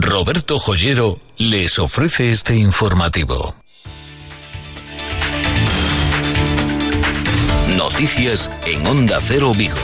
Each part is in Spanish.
Roberto Joyero les ofrece este informativo. Noticias en Onda Cero Vigo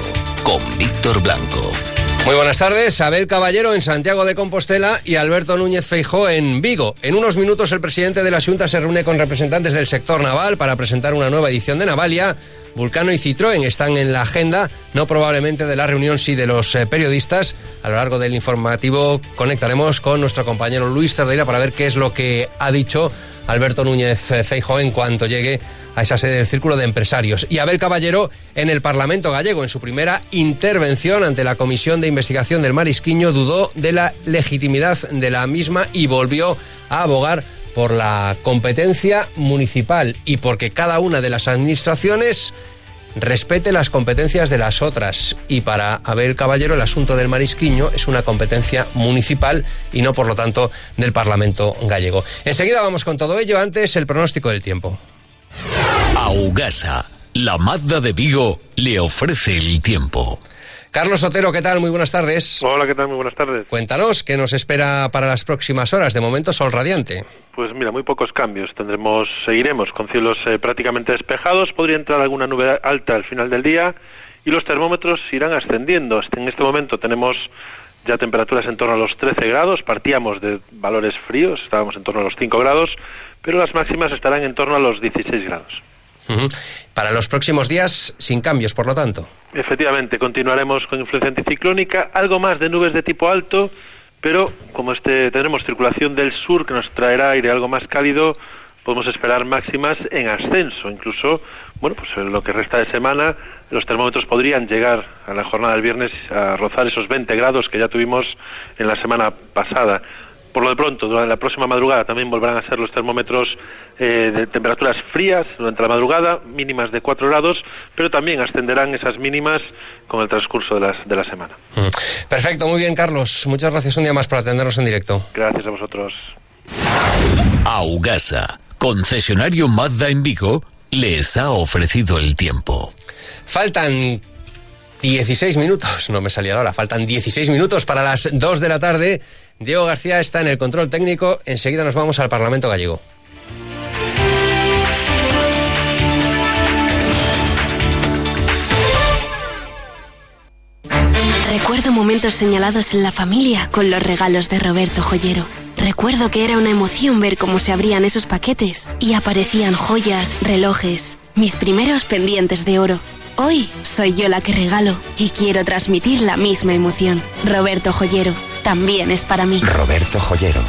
con Víctor Blanco. Muy buenas tardes, Abel Caballero en Santiago de Compostela y Alberto Núñez Feijó en Vigo. En unos minutos el presidente de la Junta se reúne con representantes del sector naval para presentar una nueva edición de Navalia. Vulcano y Citroën están en la agenda, no probablemente de la reunión, sí de los eh, periodistas. A lo largo del informativo conectaremos con nuestro compañero Luis Cerdeira para ver qué es lo que ha dicho Alberto Núñez Feijó en cuanto llegue a esa sede del Círculo de Empresarios. Y Abel Caballero en el Parlamento gallego, en su primera intervención ante la Comisión de Investigación del Marisquiño, dudó de la legitimidad de la misma y volvió a abogar por la competencia municipal y porque cada una de las administraciones respete las competencias de las otras. Y para Abel Caballero el asunto del marisquiño es una competencia municipal y no, por lo tanto, del Parlamento gallego. Enseguida vamos con todo ello, antes el pronóstico del tiempo. Augasa, la Mazda de Vigo, le ofrece el tiempo. Carlos Otero, ¿qué tal? Muy buenas tardes. Hola, ¿qué tal? Muy buenas tardes. Cuéntanos, ¿qué nos espera para las próximas horas? De momento, sol radiante. Pues mira, muy pocos cambios. Tendremos, seguiremos con cielos eh, prácticamente despejados. Podría entrar alguna nube alta al final del día y los termómetros irán ascendiendo. En este momento tenemos ya temperaturas en torno a los 13 grados. Partíamos de valores fríos, estábamos en torno a los 5 grados, pero las máximas estarán en torno a los 16 grados. Para los próximos días, sin cambios, por lo tanto. Efectivamente, continuaremos con influencia anticiclónica, algo más de nubes de tipo alto, pero como este tenemos circulación del sur que nos traerá aire algo más cálido, podemos esperar máximas en ascenso. Incluso, bueno, pues en lo que resta de semana, los termómetros podrían llegar a la jornada del viernes a rozar esos 20 grados que ya tuvimos en la semana pasada. Por lo de pronto, durante la próxima madrugada también volverán a ser los termómetros eh, de temperaturas frías durante la madrugada, mínimas de 4 grados, pero también ascenderán esas mínimas con el transcurso de, las, de la semana. Mm. Perfecto, muy bien, Carlos. Muchas gracias un día más por atendernos en directo. Gracias a vosotros. Augasa, concesionario Mazda en Vigo, les ha ofrecido el tiempo. Faltan 16 minutos, no me salía ahora, faltan 16 minutos para las 2 de la tarde. Diego García está en el control técnico. Enseguida nos vamos al Parlamento Gallego. Recuerdo momentos señalados en la familia con los regalos de Roberto Joyero. Recuerdo que era una emoción ver cómo se abrían esos paquetes y aparecían joyas, relojes, mis primeros pendientes de oro. Hoy soy yo la que regalo y quiero transmitir la misma emoción. Roberto Joyero también es para mí. Roberto Joyero,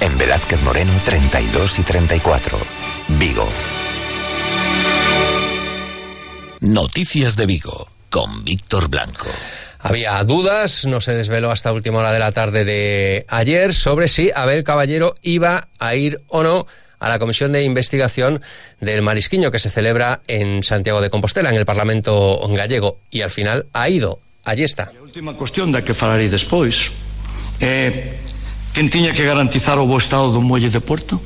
en Velázquez Moreno 32 y 34, Vigo. Noticias de Vigo, con Víctor Blanco. Había dudas, no se desveló hasta última hora de la tarde de ayer sobre si Abel Caballero iba a ir o no a la comisión de investigación del Marisquiño que se celebra en Santiago de Compostela, en el Parlamento gallego. Y al final ha ido. Allí está. A última cuestión da que falarei despois eh, quen tiña que garantizar o bo estado do muelle de Porto?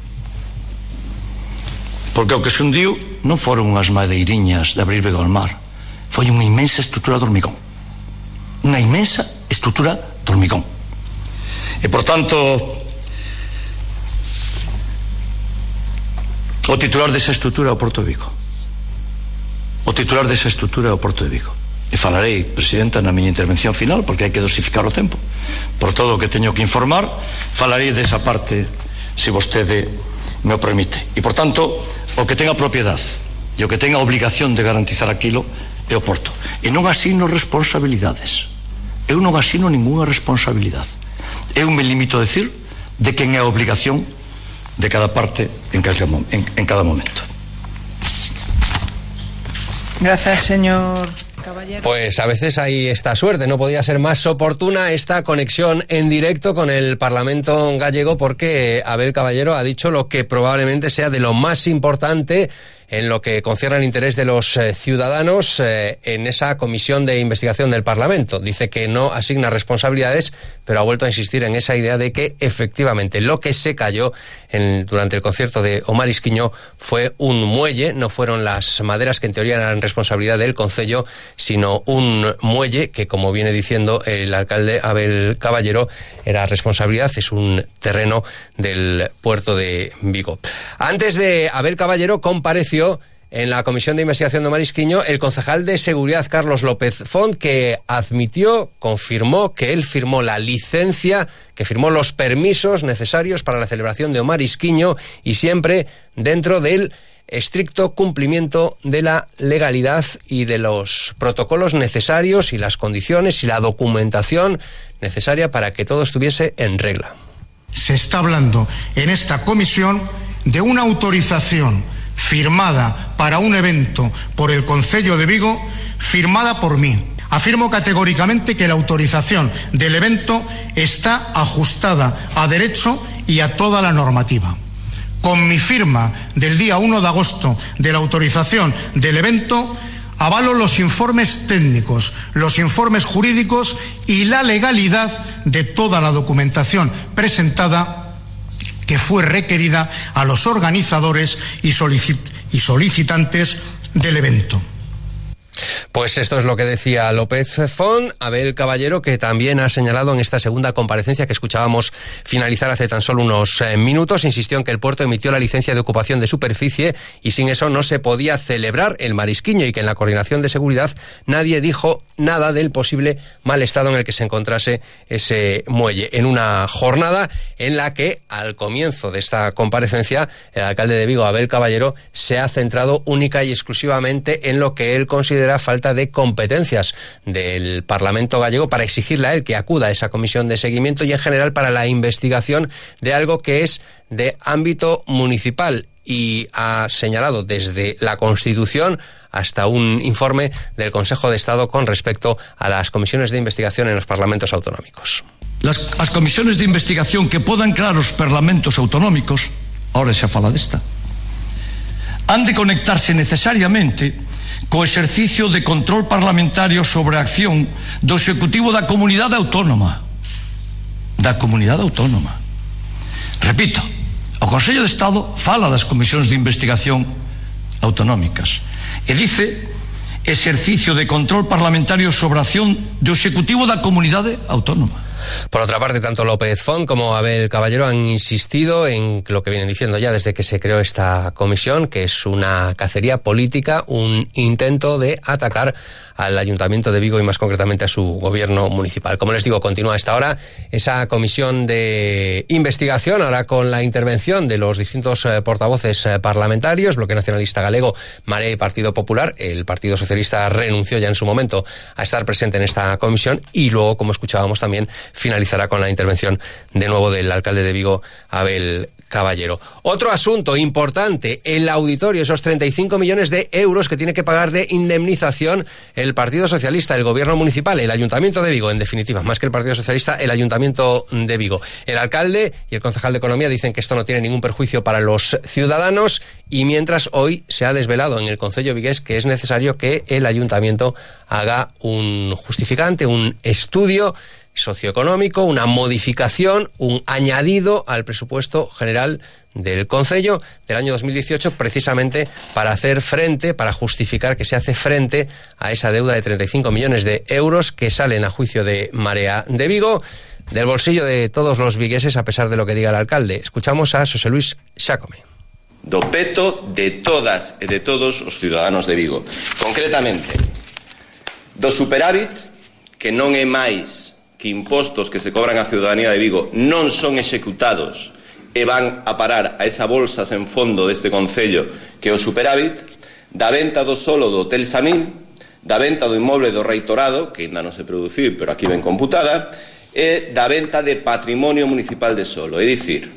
Porque o que se hundiu non foron unhas madeiriñas de abrir vega ao mar, foi unha imensa estrutura de hormigón. Unha imensa estrutura de hormigón. E, por tanto, o titular desa estrutura é o Porto de Vico. O titular desa estrutura é o Porto de Vico e falarei, Presidenta, na miña intervención final porque hai que dosificar o tempo. Por todo o que teño que informar falarei desa parte se vostede me o permite. E por tanto, o que tenga propiedad e o que tenga obligación de garantizar aquilo é o Porto. E non asino responsabilidades. Eu non asino ninguna responsabilidade eu me limito a decir de quen é a obligación de cada parte en cada, en, en cada momento. Gracias, señor pues a veces hay esta suerte, no podía ser más oportuna esta conexión en directo con el Parlamento gallego porque Abel Caballero ha dicho lo que probablemente sea de lo más importante en lo que concierne al interés de los eh, ciudadanos eh, en esa comisión de investigación del Parlamento. Dice que no asigna responsabilidades, pero ha vuelto a insistir en esa idea de que efectivamente lo que se cayó durante el concierto de Omar Isquiño fue un muelle, no fueron las maderas que en teoría eran responsabilidad del Concello, sino un muelle que, como viene diciendo el alcalde Abel Caballero, era responsabilidad, es un terreno del puerto de Vigo. Antes de Abel Caballero compareció en la Comisión de Investigación de Marisquiño el concejal de Seguridad Carlos López Font, que admitió, confirmó que él firmó la licencia, que firmó los permisos necesarios para la celebración de Omar Isquiño y siempre dentro del estricto cumplimiento de la legalidad y de los protocolos necesarios y las condiciones y la documentación necesaria para que todo estuviese en regla. Se está hablando en esta comisión de una autorización firmada para un evento por el Concello de Vigo, firmada por mí. Afirmo categóricamente que la autorización del evento está ajustada a derecho y a toda la normativa. Con mi firma del día 1 de agosto de la autorización del evento, avalo los informes técnicos, los informes jurídicos y la legalidad de toda la documentación presentada que fue requerida a los organizadores y, solicitantes del evento. Pues esto es lo que decía López Font, Abel Caballero, que también ha señalado en esta segunda comparecencia que escuchábamos finalizar hace tan solo unos eh, minutos, insistió en que el puerto emitió la licencia de ocupación de superficie y sin eso no se podía celebrar el marisquiño y que en la coordinación de seguridad nadie dijo nada del posible mal estado en el que se encontrase ese muelle. En una jornada en la que al comienzo de esta comparecencia el alcalde de Vigo, Abel Caballero, se ha centrado única y exclusivamente en lo que él considera falta de competencias del Parlamento gallego para exigirle a él que acuda a esa comisión de seguimiento y en general para la investigación de algo que es de ámbito municipal y ha señalado desde la Constitución hasta un informe del Consejo de Estado con respecto a las comisiones de investigación en los parlamentos autonómicos. Las, as comisiones de investigación que podan crear os parlamentos autonómicos, ahora xa fala desta, han de conectarse necesariamente co exercicio de control parlamentario sobre a acción do Executivo da Comunidade Autónoma. Da Comunidade Autónoma. Repito, o Consello de Estado fala das comisións de investigación autonómicas e dice exercicio de control parlamentario sobre a acción do Executivo da Comunidade Autónoma. Por otra parte, tanto López Font como Abel Caballero han insistido en lo que vienen diciendo ya desde que se creó esta comisión, que es una cacería política, un intento de atacar al Ayuntamiento de Vigo y más concretamente a su gobierno municipal. Como les digo, continúa hasta ahora esa comisión de investigación, ahora con la intervención de los distintos eh, portavoces eh, parlamentarios, Bloque Nacionalista Galego, Marea y Partido Popular. El Partido Socialista renunció ya en su momento a estar presente en esta comisión y luego, como escuchábamos también, finalizará con la intervención de nuevo del alcalde de Vigo, Abel Caballero. Otro asunto importante, el auditorio, esos 35 millones de euros que tiene que pagar de indemnización el Partido Socialista, el gobierno municipal, el Ayuntamiento de Vigo, en definitiva, más que el Partido Socialista, el Ayuntamiento de Vigo. El alcalde y el concejal de Economía dicen que esto no tiene ningún perjuicio para los ciudadanos y mientras hoy se ha desvelado en el Concello Vigués que es necesario que el Ayuntamiento haga un justificante, un estudio socioeconómico, una modificación, un añadido al presupuesto general del Concello del año 2018 precisamente para hacer frente, para justificar que se hace frente a esa deuda de 35 millones de euros que salen a juicio de Marea de Vigo del bolsillo de todos los vigueses a pesar de lo que diga el alcalde. Escuchamos a José Luis Xacome. Do peto de todas e de todos os ciudadanos de Vigo. Concretamente, do superávit que non é máis que impostos que se cobran á ciudadanía de Vigo non son executados e van a parar a esa bolsa sen fondo deste Concello que é o superávit, da venta do solo do Hotel Samín, da venta do inmoble do Reitorado, que ainda non se produciu, pero aquí ben computada, e da venta de patrimonio municipal de solo. É dicir,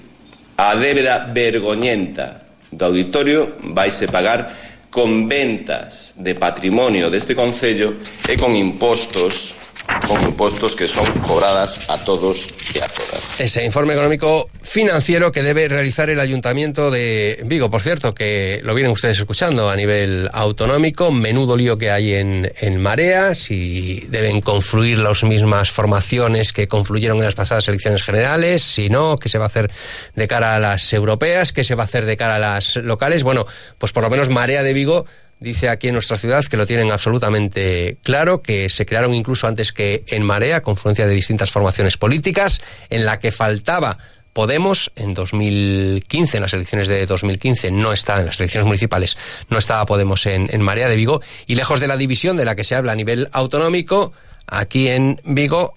a débeda vergoñenta do auditorio vaise pagar con ventas de patrimonio deste Concello e con impostos con impostos que son cobradas a todos y a todas. Ese informe económico financiero que debe realizar el Ayuntamiento de Vigo, por cierto, que lo vienen ustedes escuchando a nivel autonómico, menudo lío que hay en, en Marea, si deben confluir las mismas formaciones que confluyeron en las pasadas elecciones generales, si no, qué se va a hacer de cara a las europeas, qué se va a hacer de cara a las locales. Bueno, pues por lo menos Marea de Vigo dice aquí en nuestra ciudad que lo tienen absolutamente claro, que se crearon incluso antes que en Marea, confluencia de distintas formaciones políticas, en la que faltaba Podemos en 2015, en las elecciones de 2015, no estaba, en las elecciones municipales, no estaba Podemos en, en Marea de Vigo, y lejos de la división de la que se habla a nivel autonómico, aquí en Vigo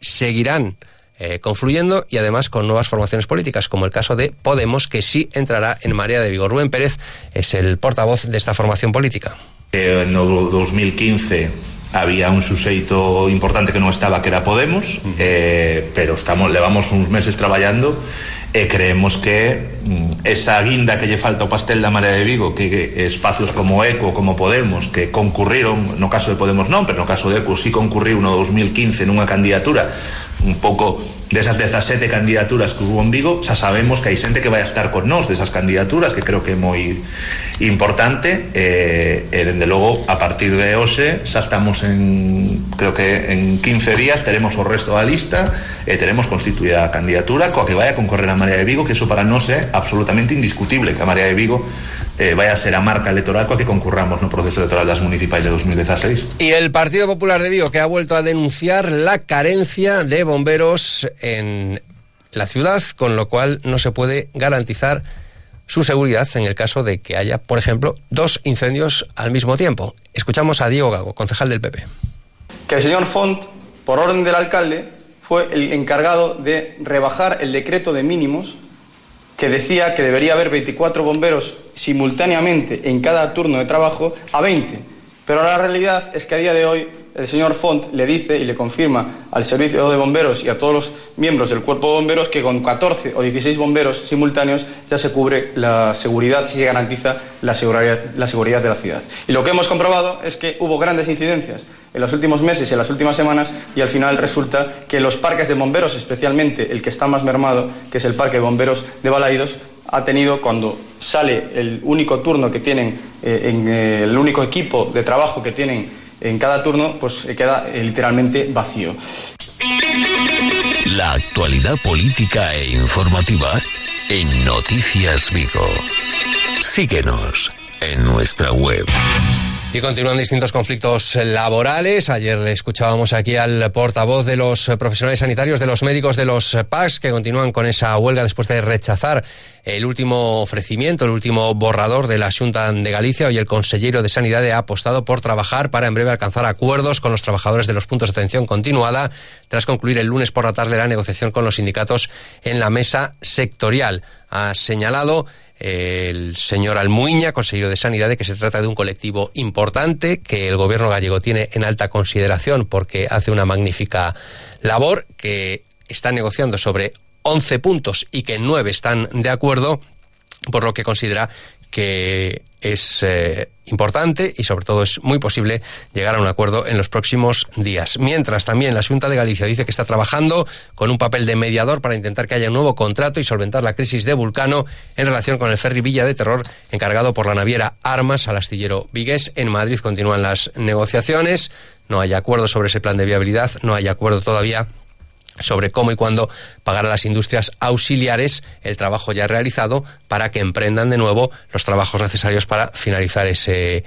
seguirán eh, confluyendo y además con nuevas formaciones políticas, como el caso de Podemos, que sí entrará en Marea de Vigo. Rubén Pérez es el portavoz de esta formación política. Eh, en no 2015 había un suxeito importante que non estaba que era Podemos eh, pero estamos levamos uns meses traballando e eh, creemos que mm, esa guinda que lle falta ao pastel da Marea de Vigo que, que espacios como ECO, como Podemos que concurriron, no caso de Podemos non pero no caso de ECO si sí concurriu no 2015 nunha candidatura un pouco desas 17 candidaturas que hubo en Vigo xa sabemos que hai xente que vai a estar con nós desas candidaturas que creo que é moi importante. E, e dende logo a partir de hoxe xa estamos en creo que en 15 días teremos o resto da lista e teremos constituída a candidatura que vai a concorrer a María de Vigo que eso para nós é absolutamente indiscutible que a María de Vigo eh, vaya a ser a marca electoral coa que concurramos no proceso electoral das municipais de 2016. Y el Partido Popular de Vigo que ha vuelto a denunciar la carencia de bomberos en la ciudad, con lo cual no se puede garantizar su seguridad en el caso de que haya, por ejemplo, dos incendios al mismo tiempo. Escuchamos a Diego Gago, concejal del PP. Que el señor Font, por orden del alcalde, fue el encargado de rebajar el decreto de mínimos que decía que debería haber 24 bomberos simultáneamente en cada turno de trabajo a 20. Pero la realidad es que a día de hoy el señor Font le dice y le confirma al servicio de bomberos y a todos los miembros del cuerpo de bomberos que con 14 o 16 bomberos simultáneos ya se cubre la seguridad y se garantiza la seguridad, la seguridad de la ciudad. Y lo que hemos comprobado es que hubo grandes incidencias en los últimos meses y en las últimas semanas y al final resulta que los parques de bomberos, especialmente el que está más mermado, que es el parque de bomberos de Balaídos, ha tenido cuando sale el único turno que tienen, eh, eh, el único equipo de trabajo que tienen en cada turno, pues eh, queda literalmente vacío. La actualidad política e informativa en Noticias Vigo. Síguenos en nuestra web. Y continúan distintos conflictos laborales. Ayer le escuchábamos aquí al portavoz de los profesionales sanitarios, de los médicos de los PACs, que continúan con esa huelga después de rechazar el último ofrecimiento, el último borrador de la Junta de Galicia. Hoy el consejero de Sanidad ha apostado por trabajar para en breve alcanzar acuerdos con los trabajadores de los puntos de atención continuada tras concluir el lunes por la tarde la negociación con los sindicatos en la mesa sectorial. Ha señalado el señor Almuiña, consejero de Sanidad, de que se trata de un colectivo importante que el gobierno gallego tiene en alta consideración porque hace una magnífica labor, que está negociando sobre 11 puntos y que en 9 están de acuerdo, por lo que considera que es eh, importante y sobre todo es muy posible llegar a un acuerdo en los próximos días. Mientras también la Junta de Galicia dice que está trabajando con un papel de mediador para intentar que haya un nuevo contrato y solventar la crisis de Vulcano en relación con el ferry Villa de Terror encargado por la naviera Armas al astillero Vigués. En Madrid continúan las negociaciones, no hay acuerdo sobre ese plan de viabilidad, no hay acuerdo todavía sobre cómo y cuándo pagar a las industrias auxiliares el trabajo ya realizado para que emprendan de nuevo los trabajos necesarios para finalizar ese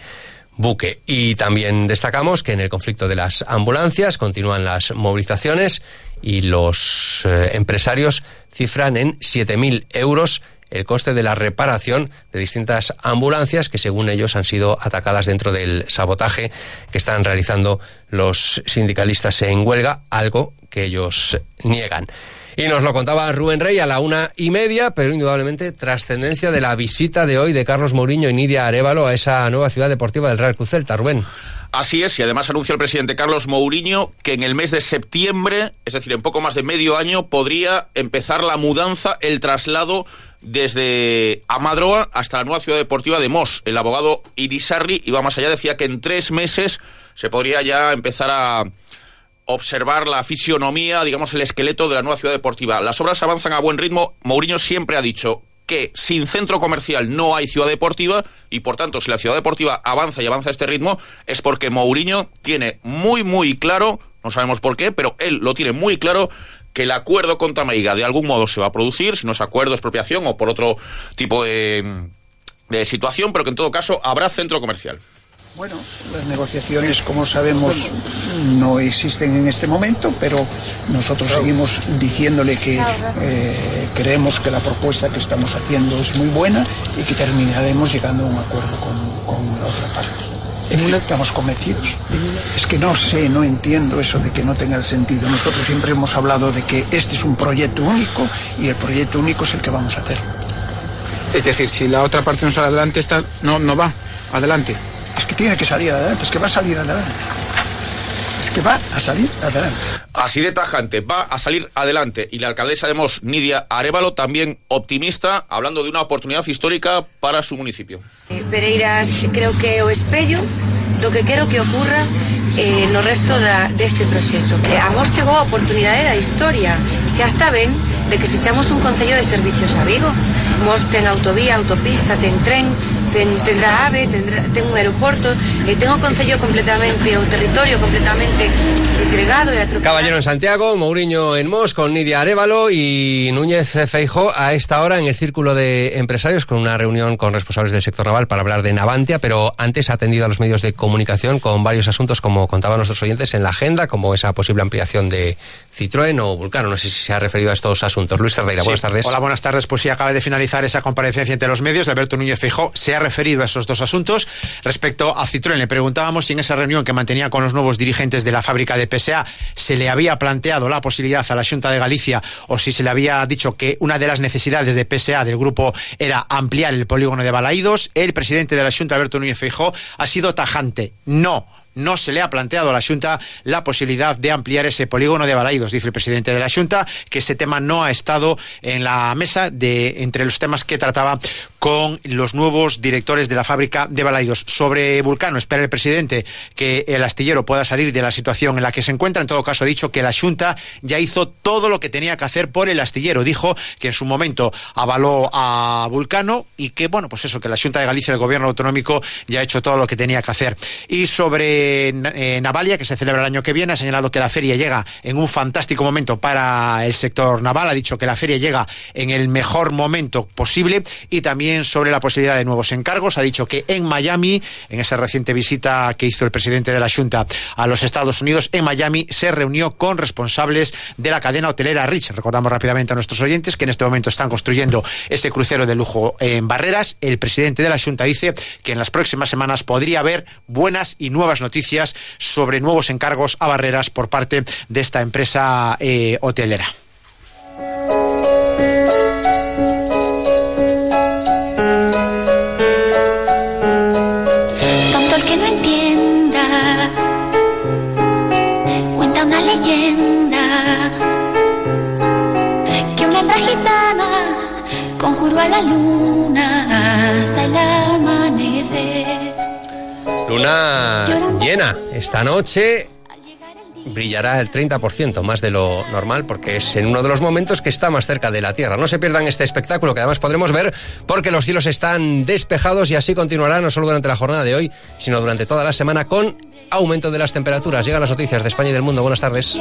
buque. Y también destacamos que en el conflicto de las ambulancias continúan las movilizaciones y los eh, empresarios cifran en 7.000 euros el coste de la reparación de distintas ambulancias que según ellos han sido atacadas dentro del sabotaje que están realizando los sindicalistas en huelga, algo que ellos niegan. Y nos lo contaba Rubén Rey a la una y media, pero indudablemente trascendencia de la visita de hoy de Carlos Mourinho y Nidia Arevalo a esa nueva ciudad deportiva del Real Cruz Celta. Rubén. Así es, y además anuncia el presidente Carlos Mourinho que en el mes de septiembre, es decir, en poco más de medio año, podría empezar la mudanza, el traslado desde Amadroa hasta la nueva ciudad deportiva de Mos. El abogado Irisarri iba más allá, decía que en tres meses se podría ya empezar a observar la fisionomía, digamos, el esqueleto de la nueva ciudad deportiva. Las obras avanzan a buen ritmo. Mourinho siempre ha dicho que sin centro comercial no hay ciudad deportiva y por tanto si la ciudad deportiva avanza y avanza a este ritmo es porque Mourinho tiene muy muy claro, no sabemos por qué, pero él lo tiene muy claro que el acuerdo con Tameiga de algún modo se va a producir, si no es acuerdo, expropiación o por otro tipo de, de situación, pero que en todo caso habrá centro comercial. Bueno, las negociaciones, como sabemos, no existen en este momento, pero nosotros seguimos diciéndole que eh, creemos que la propuesta que estamos haciendo es muy buena y que terminaremos llegando a un acuerdo con, con la otra parte. Estamos convencidos. Es que no sé, no entiendo eso de que no tenga sentido. Nosotros siempre hemos hablado de que este es un proyecto único y el proyecto único es el que vamos a hacer. Es decir, si la otra parte no sale adelante, esta no, no va adelante. Es que tiene que salir adelante, es que va a salir adelante. Que va a salir adelante. Así de tajante, va a salir adelante. Y la alcaldesa de Mos, Nidia Arevalo, también optimista, hablando de una oportunidad histórica para su municipio. Pereiras, creo que o espello do que quero que ocurra eh, no resto da, deste proxecto. Eh, a Mos chegou a oportunidade da historia. Xa está ben de que se seamos un concello de servicios a Vigo. Mos ten autovía, autopista, ten tren, ten, tendrá AVE, tendrá, ten un aeroporto, e ten o concello completamente, o territorio completamente desgregado e atropellado. Caballero en Santiago, Mourinho en Mos, con Nidia Arevalo y Núñez Feijó a esta hora en el Círculo de Empresarios con una reunión con responsables del sector naval para hablar de Navantia, pero antes ha atendido a los medios de comunicación con varios asuntos, como contaban nuestros oyentes, en la agenda, como esa posible ampliación de Citroën o Vulcano. No sé si se ha referido a estos asuntos. Luis Cerdeira, Sí. buenas tardes. Hola, buenas tardes. Pues sí, acaba de finalizar esa comparecencia entre los medios. Alberto Núñez Feijó se ha referido a esos dos asuntos. Respecto a Citroën, le preguntábamos si en esa reunión que mantenía con los nuevos dirigentes de la fábrica de PSA se le había planteado la posibilidad a la Junta de Galicia o si se le había dicho que una de las necesidades de PSA del grupo era ampliar el polígono de Balaídos. El presidente de la Junta, Alberto Núñez Feijó, ha sido tajante. No no se le ha planteado a la Junta la posibilidad de ampliar ese polígono de Balaidos. Dice el presidente de la Junta que ese tema no ha estado en la mesa de entre los temas que trataba con los nuevos directores de la fábrica de Balaidos. Sobre Vulcano, espera el presidente que el astillero pueda salir de la situación en la que se encuentra. En todo caso, ha dicho que la Junta ya hizo todo lo que tenía que hacer por el astillero. Dijo que en su momento avaló a Vulcano y que, bueno, pues eso, que la Junta de Galicia, el gobierno autonómico, ya ha hecho todo lo que tenía que hacer. Y sobre eh, Navalia, que se celebra el año que viene, ha señalado que la feria llega en un fantástico momento para el sector naval. Ha dicho que la feria llega en el mejor momento posible y también sobre la posibilidad de nuevos encargos. Ha dicho que en Miami, en esa reciente visita que hizo el presidente de la Junta a los Estados Unidos, en Miami se reunió con responsables de la cadena hotelera Rich. Recordamos rápidamente a nuestros oyentes que en este momento están construyendo ese crucero de lujo en Barreras. El presidente de la Junta dice que en las próximas semanas podría haber buenas y nuevas noticias sobre nuevos encargos a Barreras por parte de esta empresa eh, hotelera. Cuenta una leyenda. Que una hembra gitana conjuró a la luna hasta el amanecer. Luna llena. Esta noche brillará el 30% más de lo normal porque es en uno de los momentos que está más cerca de la Tierra. No se pierdan este espectáculo que además podremos ver porque los cielos están despejados y así continuará no solo durante la jornada de hoy, sino durante toda la semana con aumento de las temperaturas. Llegan las noticias de España y del mundo. Buenas tardes.